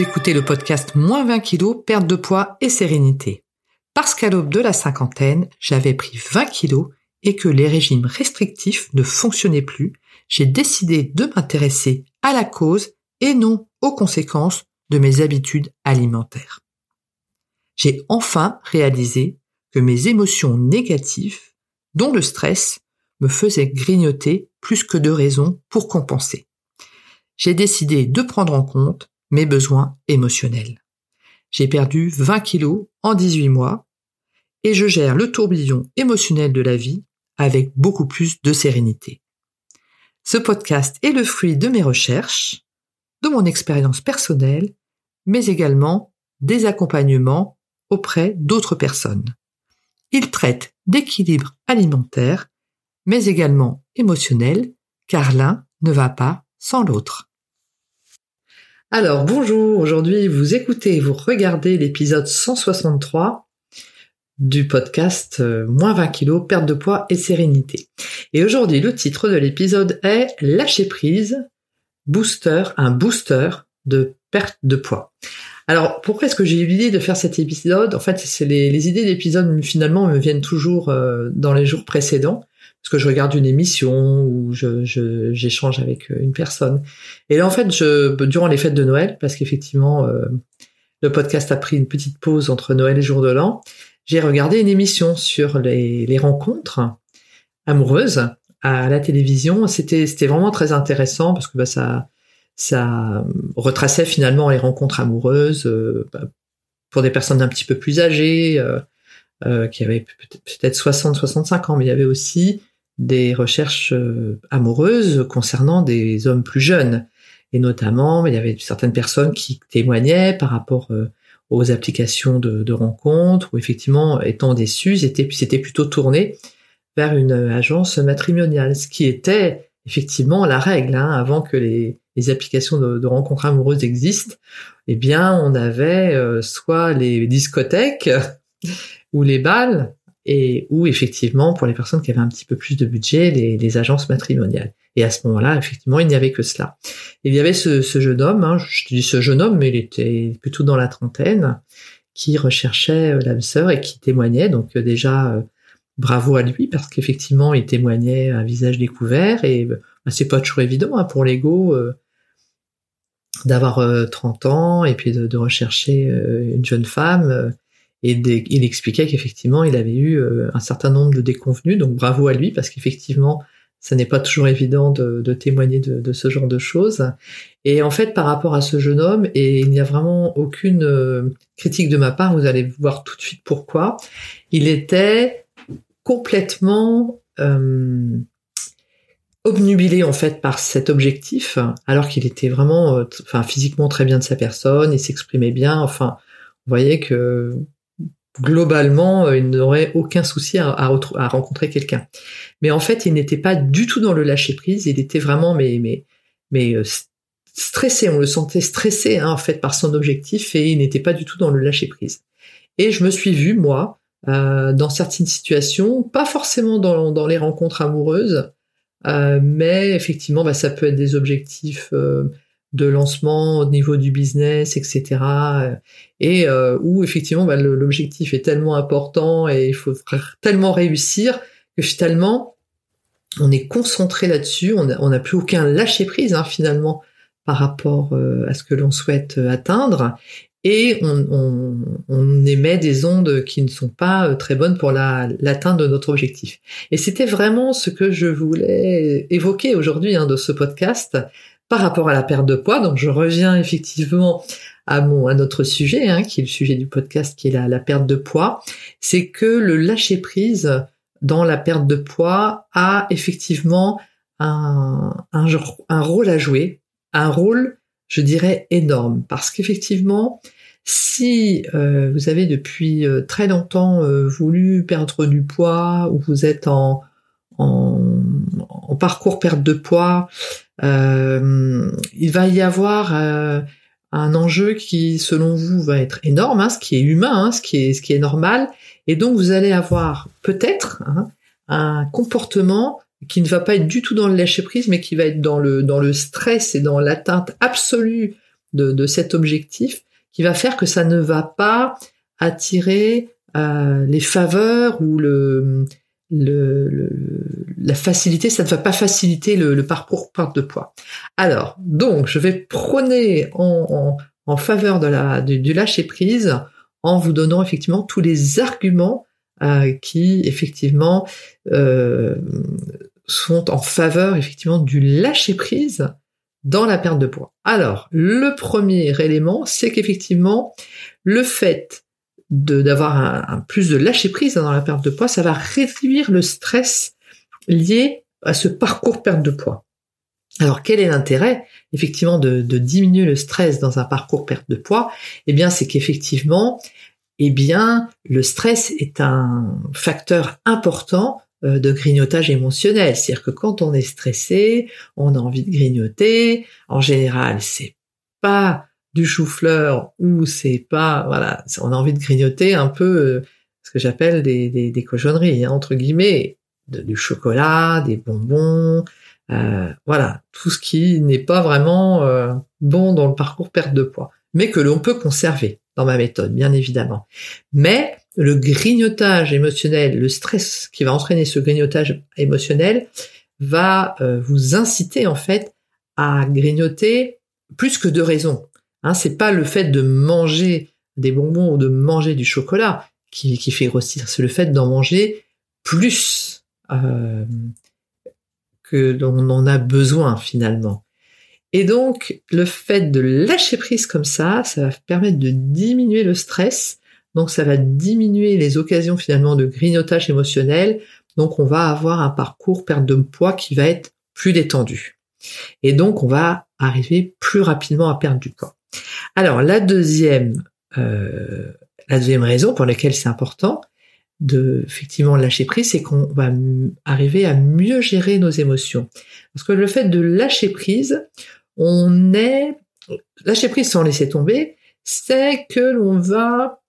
Vous écoutez le podcast Moins 20 kilos, perte de poids et sérénité. Parce qu'à l'aube de la cinquantaine, j'avais pris 20 kilos et que les régimes restrictifs ne fonctionnaient plus, j'ai décidé de m'intéresser à la cause et non aux conséquences de mes habitudes alimentaires. J'ai enfin réalisé que mes émotions négatives, dont le stress, me faisaient grignoter plus que de raisons pour compenser. J'ai décidé de prendre en compte mes besoins émotionnels. J'ai perdu 20 kilos en 18 mois et je gère le tourbillon émotionnel de la vie avec beaucoup plus de sérénité. Ce podcast est le fruit de mes recherches, de mon expérience personnelle, mais également des accompagnements auprès d'autres personnes. Il traite d'équilibre alimentaire, mais également émotionnel, car l'un ne va pas sans l'autre. Alors bonjour, aujourd'hui vous écoutez vous regardez l'épisode 163 du podcast euh, Moins 20 kilos, perte de poids et sérénité. Et aujourd'hui le titre de l'épisode est Lâcher prise, booster, un booster de perte de poids. Alors pourquoi est-ce que j'ai eu l'idée de faire cet épisode? En fait, c'est les, idées d'épisode finalement me viennent toujours euh, dans les jours précédents parce que je regarde une émission ou j'échange avec euh, une personne. Et là, en fait, durant les fêtes de Noël, parce qu'effectivement, euh, le podcast a pris une petite pause entre Noël et Jour de l'An, j'ai regardé une émission sur les, rencontres amoureuses à la télévision. C'était, vraiment très intéressant parce que bah, ça, ça retraçait finalement les rencontres amoureuses euh, bah, pour des personnes un petit peu plus âgées, qui avaient peut-être 60-65 ans, mais il y avait aussi des recherches euh, amoureuses concernant des hommes plus jeunes. Et notamment, il y avait certaines personnes qui témoignaient par rapport euh, aux applications de, rencontres, où effectivement, étant déçus, c'était plutôt tourné vers une agence matrimoniale, ce qui était effectivement la règle, hein, avant que les, applications de, rencontres amoureuses existent. Eh bien, on avait euh, soit les discothèques ou les balles, et ou effectivement pour les personnes qui avaient un petit peu plus de budget, les, agences matrimoniales. Et à ce moment-là, effectivement, il n'y avait que cela. il y avait ce, jeune homme, hein, je dis ce jeune homme, mais il était plutôt dans la trentaine, qui recherchait euh, l'âme sœur et qui témoignait. Donc euh, déjà, euh, bravo à lui, parce qu'effectivement, il témoignait un visage découvert, et bah, c'est pas toujours évident hein, pour l'ego d'avoir 30 ans et puis de, de rechercher une jeune femme et il expliquait qu'effectivement, il avait eu euh, un certain nombre de déconvenus, donc bravo à lui, parce qu'effectivement, ça n'est pas toujours évident de, témoigner de, de, ce genre de choses. Et en fait, par rapport à ce jeune homme, et il n'y a vraiment aucune euh, critique de ma part, vous allez voir tout de suite pourquoi, il était complètement euh, obnubilé en fait par cet objectif, alors qu'il était vraiment, euh, enfin physiquement très bien de sa personne, il s'exprimait bien, enfin, vous voyez que globalement, euh, il n'aurait aucun souci à, rencontrer quelqu'un. Mais en fait, il n'était pas du tout dans le lâcher prise. Il était vraiment mais mais euh, stressé. On le sentait stressé hein, en fait par son objectif et il n'était pas du tout dans le lâcher prise. Et je me suis vue moi euh, dans certaines situations, pas forcément dans, dans les rencontres amoureuses, euh, mais effectivement, bah, ça peut être des objectifs de lancement au niveau du business, etc. Et euh, où effectivement bah, l'objectif est tellement important et il faut tellement réussir que finalement on est concentré là-dessus, on n'a plus aucun lâcher prise hein, finalement par rapport euh, à ce que l'on souhaite euh, atteindre et on, on, émet des ondes qui ne sont pas euh, très bonnes pour l'atteinte de notre objectif. Et c'était vraiment ce que je voulais évoquer aujourd'hui hein, de ce podcast, par rapport à la perte de poids. Donc je reviens effectivement à mon à notre sujet, hein, qui est le sujet du podcast, qui est la, perte de poids. C'est que le lâcher prise dans la perte de poids a effectivement un, un, un rôle à jouer, un rôle, je dirais, énorme, parce qu'effectivement, si euh, vous avez depuis euh, très longtemps euh, voulu perdre du poids ou vous êtes en, en, en parcours perte de poids, euh, il va y avoir euh, un enjeu qui, selon vous, va être énorme, hein, ce qui est humain, hein, ce qui est ce qui est normal, et donc vous allez avoir peut-être hein, un comportement qui ne va pas être du tout dans le lâcher prise, mais qui va être dans le dans le stress et dans l'atteinte absolue de, cet objectif qui va faire que ça ne va pas attirer euh, les faveurs ou le, le, la facilité, ça ne va pas faciliter le, parcours perte de poids. Alors, donc, je vais prôner en, en, faveur de la, du, lâcher prise en vous donnant effectivement tous les arguments euh, qui effectivement euh, sont en faveur effectivement du lâcher prise dans la perte de poids. Alors, le premier élément, c'est qu'effectivement, le fait d'avoir un, plus de lâcher prise dans la perte de poids, ça va réduire le stress lié à ce parcours perte de poids. Alors quel est l'intérêt effectivement de, diminuer le stress dans un parcours perte de poids? Eh bien c'est qu'effectivement, eh bien le stress est un facteur important euh, de grignotage émotionnel. C'est-à-dire que quand on est stressé, on a envie de grignoter. En général, c'est pas du chou-fleur ou c'est pas voilà, on a envie de grignoter un peu euh, ce que j'appelle des, des, des cochonneries hein, entre guillemets, du chocolat, des bonbons, euh, voilà, tout ce qui n'est pas vraiment euh, bon dans le parcours perte de poids, mais que l'on peut conserver dans ma méthode, bien évidemment. Mais le grignotage émotionnel, le stress qui va entraîner ce grignotage émotionnel, va vous inciter en fait à grignoter plus que de raison. Hein, c'est pas le fait de manger des bonbons ou de manger du chocolat qui, fait grossir, c'est le fait d'en manger plus euh, que l'on en a besoin finalement. Et donc le fait de lâcher prise comme ça, ça va permettre de diminuer le stress. Donc ça va diminuer les occasions finalement de grignotage émotionnel. Donc on va avoir un parcours perte de poids qui va être plus détendu. Et donc on va arriver rapidement à perdre du poids. Alors la deuxième, euh, la deuxième raison pour laquelle c'est important de effectivement lâcher prise, c'est qu'on va arriver à mieux gérer nos émotions. Parce que le fait de lâcher prise, on est lâcher prise sans laisser tomber, c'est que l'on va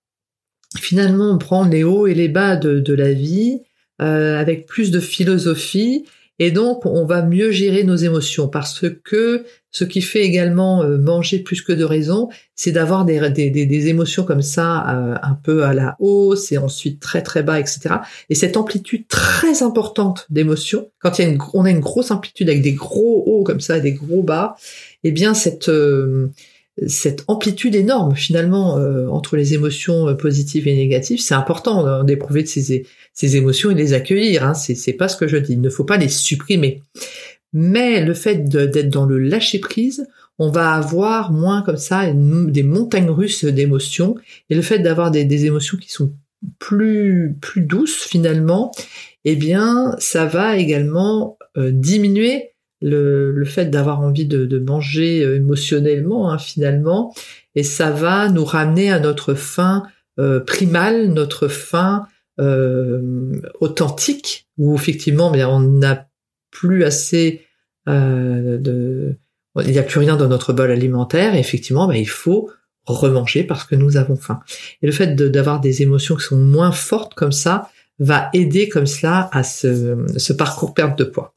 finalement prendre les hauts et les bas de, la vie euh, avec plus de philosophie et donc, on va mieux gérer nos émotions parce que ce qui fait également euh, manger plus que de raison, c'est d'avoir des, émotions comme ça, euh, un peu à la hausse et ensuite très très bas, etc. Et cette amplitude très importante d'émotions, quand on a une grosse amplitude avec des gros hauts comme ça, des gros bas, eh bien cette euh, cette amplitude énorme finalement entre les émotions positives et négatives, c'est important d'éprouver de ces ces émotions et les accueillir. Hein. C'est pas ce que je dis. Il ne faut pas les supprimer. Mais le fait d'être dans le lâcher prise, on va avoir moins comme ça des montagnes russes d'émotions. Et le fait d'avoir des, émotions qui sont plus plus douces finalement, eh bien, ça va également euh, diminuer le, fait d'avoir envie de, manger euh, émotionnellement hein, finalement, et ça va nous ramener à notre fin euh, primale, notre fin euh, authentique où effectivement mais on n'a plus assez euh, de il n'y a plus rien dans notre bol alimentaire et effectivement ben, il faut remanger parce que nous avons faim. Et le fait d'avoir des émotions qui sont moins fortes comme ça va aider comme cela à ce, ce parcours perte de poids.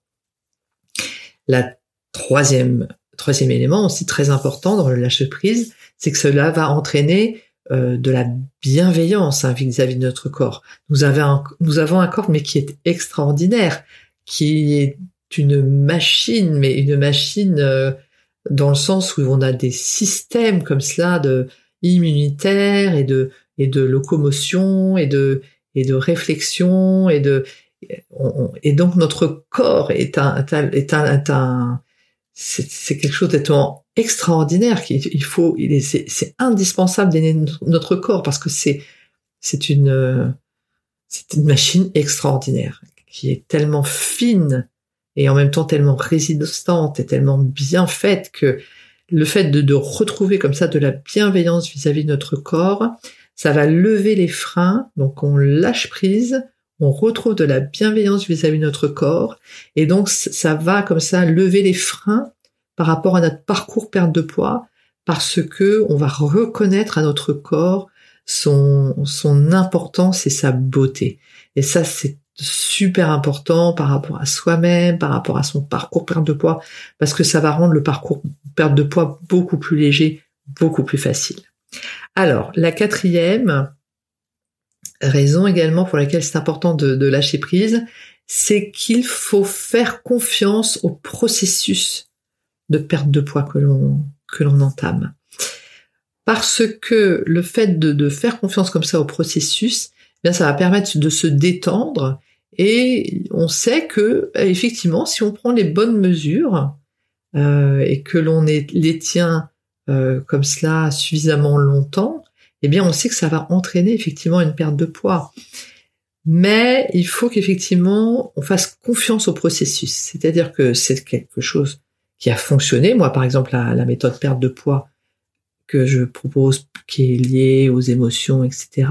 La troisième, troisième élément aussi très important dans le lâcher prise, c'est que cela va entraîner euh, de la bienveillance hein, vis-à-vis de notre corps. Nous, nous avons un corps mais qui est extraordinaire, qui est une machine, mais une machine euh, dans le sens où on a des systèmes comme cela de immunitaire et de et de locomotion et de et de réflexion et de et donc notre corps est un est un, est un c'est quelque chose d'être extraordinaire qu'il faut il est c'est indispensable d'aider notre corps parce que c'est c'est une c'est une machine extraordinaire qui est tellement fine et en même temps tellement résistante et tellement bien faite que le fait de, de retrouver comme ça de la bienveillance vis-à-vis -vis de notre corps, ça va lever les freins, donc on lâche prise, on retrouve de la bienveillance vis-à-vis de notre corps, et donc ça va comme ça lever les freins par rapport à notre parcours perte de poids, parce que on va reconnaître à notre corps son, son importance et sa beauté. Et ça, c'est super important par rapport à soi-même, par rapport à son parcours perte de poids, parce que ça va rendre le parcours perte de poids beaucoup plus léger beaucoup plus facile. Alors, la quatrième raison également pour laquelle c'est important de, lâcher prise, c'est qu'il faut faire confiance au processus de perte de poids que l'on que l'on entame. Parce que le fait de, de, faire confiance comme ça au processus, eh bien ça va permettre de se détendre et on sait que effectivement si on prend les bonnes mesures euh, et que l'on les tient euh, comme cela suffisamment longtemps, eh bien on sait que ça va entraîner effectivement une perte de poids. Mais il faut qu'effectivement on fasse confiance au processus. C'est-à-dire que c'est quelque chose qui a fonctionné. Moi, par exemple, la, la, méthode perte de poids que je propose, qui est liée aux émotions, etc.,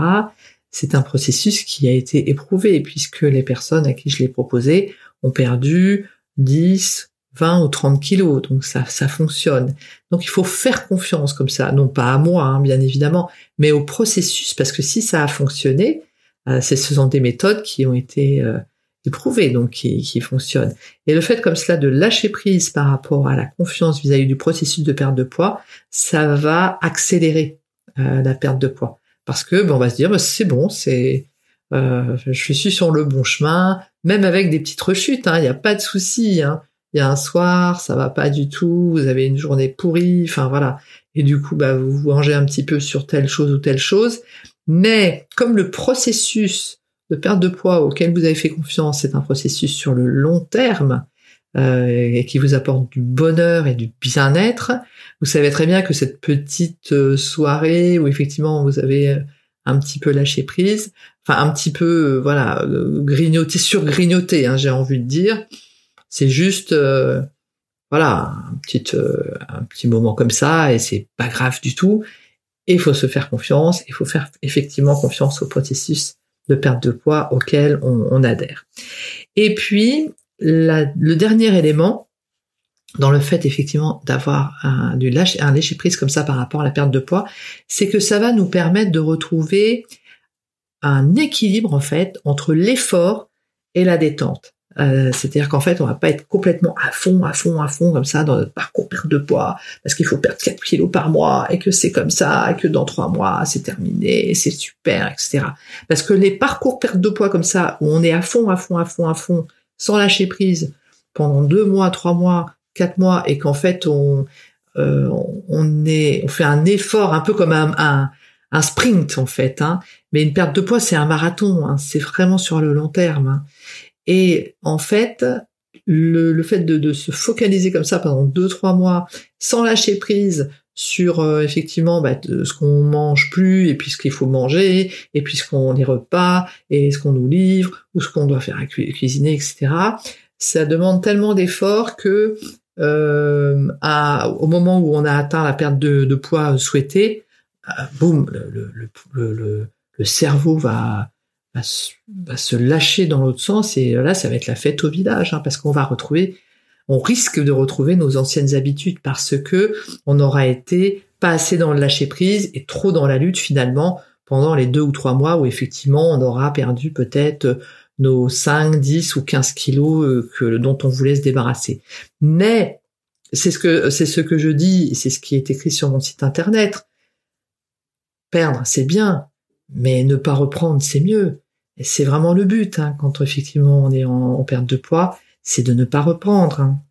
c'est un processus qui a été éprouvé puisque les personnes à qui je l'ai proposé ont perdu 10, 20 ou 30 kilos, donc ça, ça fonctionne. Donc il faut faire confiance comme ça, non pas à moi, hein, bien évidemment, mais au processus, parce que si ça a fonctionné, euh, ce sont des méthodes qui ont été euh, éprouvées, donc qui, qui, fonctionnent. Et le fait comme cela de lâcher prise par rapport à la confiance vis-à-vis du processus de perte de poids, ça va accélérer euh, la perte de poids, parce que ben, on va se dire bah, c'est bon, c'est je suis sur le bon chemin, même avec des petites rechutes, hein, il n'y a pas de souci. Hein il y a un soir, ça va pas du tout, vous avez une journée pourrie, enfin voilà. Et du coup, bah, vous vous rangez un petit peu sur telle chose ou telle chose. Mais comme le processus de perte de poids auquel vous avez fait confiance, c'est un processus sur le long terme euh, et qui vous apporte du bonheur et du bien-être, vous savez très bien que cette petite euh, soirée où effectivement vous avez euh, un petit peu lâché prise, enfin un petit peu voilà grignoté, surgrignoté, hein, j'ai envie de dire, c'est juste, euh, voilà, un petit, euh, un petit moment comme ça, et c'est pas grave du tout. Et il faut se faire confiance, il faut faire effectivement confiance au processus de perte de poids auquel on, adhère. Et puis, le dernier élément, dans le fait effectivement d'avoir un, du lâche, un lâcher prise comme ça par rapport à la perte de poids, c'est que ça va nous permettre de retrouver un équilibre en fait entre l'effort et la détente. Euh, c'est-à-dire qu'en fait, on va pas être complètement à fond, à fond, à fond comme ça dans notre parcours perte de poids, parce qu'il faut perdre 4 kilos par mois et que c'est comme ça, et que dans 3 mois c'est terminé, c'est super, etc. Parce que les parcours perte de poids comme ça, où on est à fond, à fond, à fond, à fond, sans lâcher prise pendant 2 mois, 3 mois, 4 mois, et qu'en fait on euh, on est, on fait un effort un peu comme un, un sprint en fait, hein. mais une perte de poids c'est un marathon, hein. c'est vraiment sur le long terme. Hein. Et en fait, le, fait de, se focaliser comme ça pendant deux trois mois sans lâcher prise sur euh, effectivement bah, ce qu'on mange plus et puis ce qu'il faut manger et puis ce qu'on les repas et ce qu'on nous livre ou ce qu'on doit faire à cuisiner etc ça demande tellement d'efforts que euh, au moment où on a atteint la perte de, poids souhaitée euh, boum le, le, le, cerveau va va se, lâcher dans l'autre sens et là ça va être la fête au village hein, parce qu'on va retrouver on risque de retrouver nos anciennes habitudes parce que on aura été pas assez dans le lâcher prise et trop dans la lutte finalement pendant les deux ou trois mois où effectivement on aura perdu peut-être nos 5, 10 ou 15 kilos euh, que, dont on voulait se débarrasser. Mais c'est ce que c'est ce que je dis, c'est ce qui est écrit sur mon site internet. Perdre, c'est bien, mais ne pas reprendre, c'est mieux. Et c'est vraiment le but, hein, quand effectivement on est en, perte de poids, c'est de ne pas reprendre. Hein.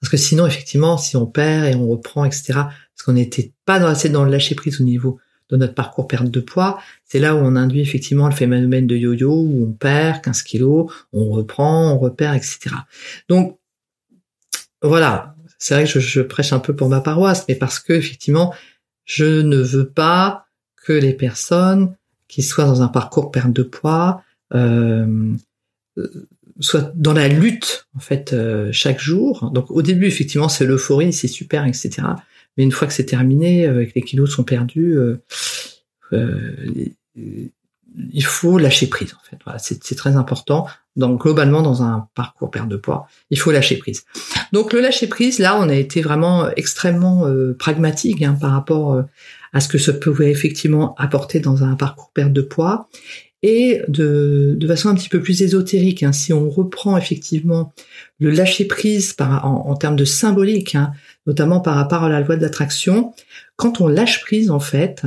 Parce que sinon, effectivement, si on perd et on reprend, etc., parce qu'on n'était pas assez dans le lâcher prise au niveau de notre parcours perte de poids, c'est là où on induit effectivement le phénomène de yo-yo, où on perd 15 kilos, on reprend, on repère, etc. Donc, voilà, c'est vrai que je, prêche un peu pour ma paroisse, mais parce que effectivement, je ne veux pas que les personnes qui soient dans un parcours perte de poids, euh, soit dans la lutte en fait euh, chaque jour. Donc au début effectivement c'est l'euphorie, c'est super, etc. Mais une fois que c'est terminé, euh, que les kilos sont perdus, euh, il faut lâcher prise en fait. Voilà, c'est très important. Donc globalement dans un parcours perte de poids, il faut lâcher prise. Donc le lâcher prise, là on a été vraiment extrêmement pragmatique hein, par rapport à ce que ça pouvait effectivement apporter dans un parcours perte de poids. Et de, de façon un petit peu plus ésotérique, hein, si on reprend effectivement le lâcher prise par, en, termes de symbolique, hein, notamment par rapport à la loi de l'attraction. Quand on lâche prise, en fait,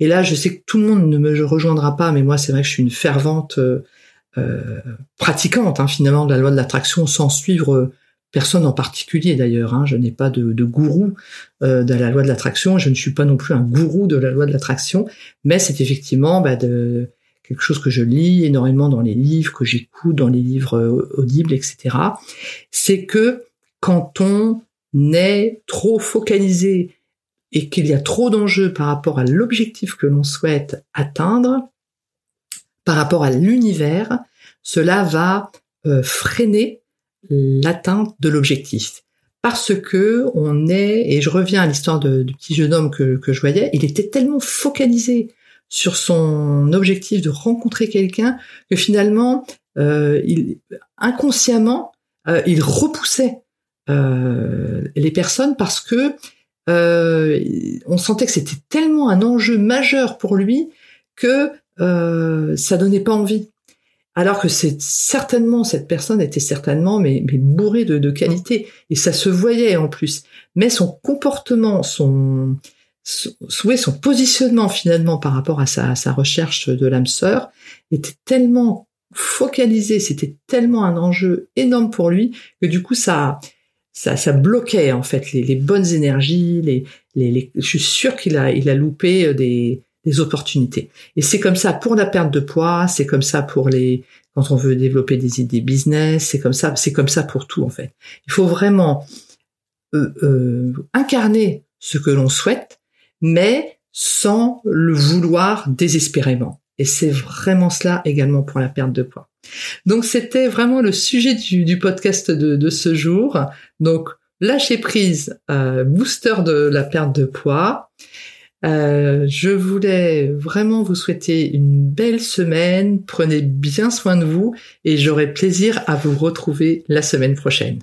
et là, je sais que tout le monde ne me rejoindra pas, mais moi, c'est vrai que je suis une fervente euh, euh pratiquante, hein, finalement, de la loi de l'attraction, sans suivre euh, personne en particulier d'ailleurs. Hein. Je n'ai pas de, de gourou euh, de la loi de l'attraction, je ne suis pas non plus un gourou de la loi de l'attraction, mais c'est effectivement bah, de, quelque chose que je lis énormément dans les livres, que j'écoute dans les livres euh, audibles, etc. C'est que quand on est trop focalisé et qu'il y a trop d'enjeux par rapport à l'objectif que l'on souhaite atteindre, par rapport à l'univers, cela va euh, freiner l'atteinte de l'objectif. Parce que on est, et je reviens à l'histoire du petit jeune homme que, je voyais, il était tellement focalisé sur son objectif de rencontrer quelqu'un que finalement, euh, inconsciemment, euh, il repoussait les personnes parce que euh, on sentait que c'était tellement un enjeu majeur pour lui que euh, ça donnait pas envie. Alors que c'est certainement cette personne était certainement mais, mais bourrée de, de qualité et ça se voyait en plus. Mais son comportement, son son, son positionnement finalement par rapport à sa, sa recherche de l'âme sœur était tellement focalisé, c'était tellement un enjeu énorme pour lui que du coup ça ça, ça bloquait en fait les, les bonnes énergies, les, les, les, je suis sûr qu'il a il a loupé des, des opportunités. Et c'est comme ça pour la perte de poids, c'est comme ça pour les quand on veut développer des idées business, c'est comme ça, c'est comme ça pour tout en fait. Il faut vraiment euh, euh, incarner ce que l'on souhaite mais sans le vouloir désespérément. Et c'est vraiment cela également pour la perte de poids. Donc c'était vraiment le sujet du, podcast de, ce jour. Donc lâcher prise, euh, booster de la perte de poids. Euh, je voulais vraiment vous souhaiter une belle semaine. Prenez bien soin de vous et j'aurai plaisir à vous retrouver la semaine prochaine.